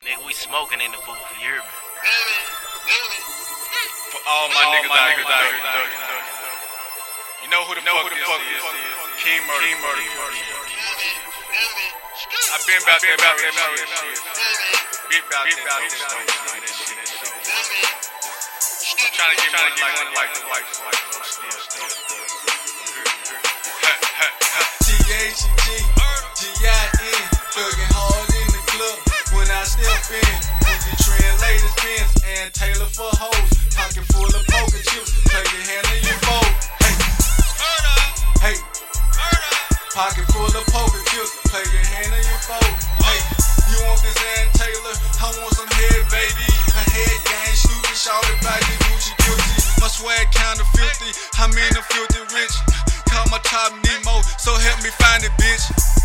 Nigga, we smoking in the booth, you hear me? For all my all niggas my out here thugging, thugging, thugging. You know who the fuck this is? King Murder. King Murder. I been about that, about that, shit. Been about that, shit. I'm trying to get money like, like, like, like, like, no, still, still. Latest and Taylor for hoes. Pocket full of poker chips, play your hand in your bowl. Hey, Murder. hey, Murder. pocket full of poker chips, play your hand in your bowl. Hey, you want this Ann Taylor? I want some head, baby. Her head gang, stupid, shouted by your Gucci guilty. My swag kinda filthy, I mean I'm filthy rich. Call my top Nemo, so help me find it, bitch.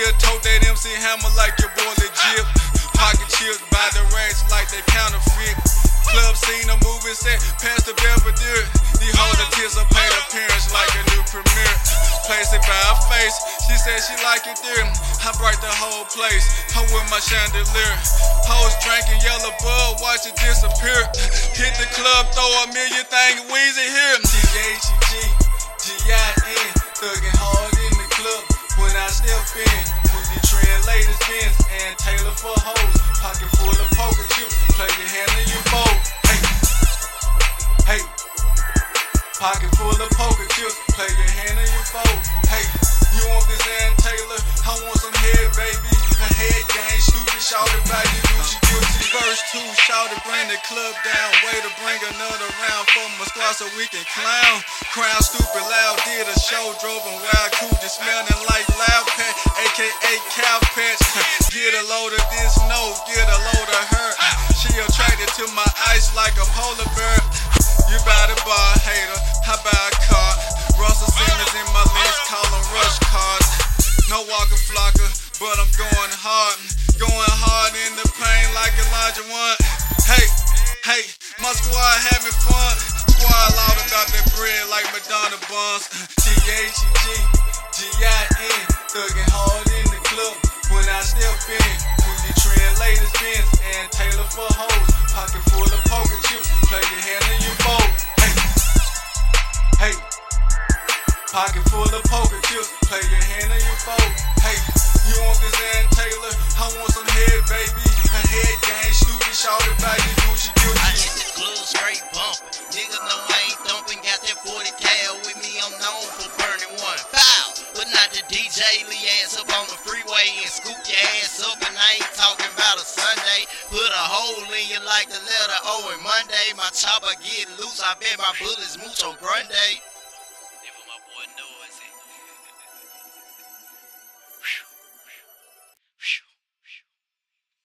Still tote that MC hammer like your boy legit. Pocket chips by the racks like they counterfeit. Club scene, a movie set, past the Belvedere. These hoes anticipate appearance like a new premiere. Place it by her face, she said she like it there. I bright the whole place, I'm with my chandelier. Hoes drinking yellow bud, watch it disappear. Hit the club, throw a million things, Weezy here. T-H-E-G, G-I-N, thuggin' hard in the club when I step in. Taylor for hoes. Pocket full of poker chips, play your hand in your bowl. Hey, hey. Pocket full of poker chips, play your hand in your bowl. Hey, you want this Ann Taylor? I want some head, baby. Her head game, stupid, Shout shouted by you, Gucci guilty. Verse two, shouted, bring the club down. Way to bring another round for my squad so we can clown. Crown stupid loud, did a show, drove a wild cool, just smelling like loud pet, aka cow pets. A of get a load of her. She attracted to my ice like a polar bear. You buy the bar, hater, I buy a car. Russell Simmons in my list, call them rush cars. No Waka Flocka, but I'm going hard. Going hard in the pain like Elijah one. Hey, hey, my squad having fun. Squad loud about that bread like Madonna buns. T-H-E-G, G-I-N, thuggin' hard in the club when I step in. Pins, and Taylor for hoes. Pocket full of poker chips, play your hand in your bowl. Hey, hey. Pocket full of poker chips, play your hand in your bowl. Hey, you want this Ann Taylor? I want some head, baby. Her head gang, stupid, shouted by your Gucci guilty. I hit the club straight bumpin'. Niggas know I ain't thumping. Got that 40 cal Daily ass up on the freeway and scoop your ass up. And I ain't talking about a Sunday. Put a hole in you like the letter O in Monday. My chopper get loose. I bet my bullets mooch on Grundy. Never my boy knows it.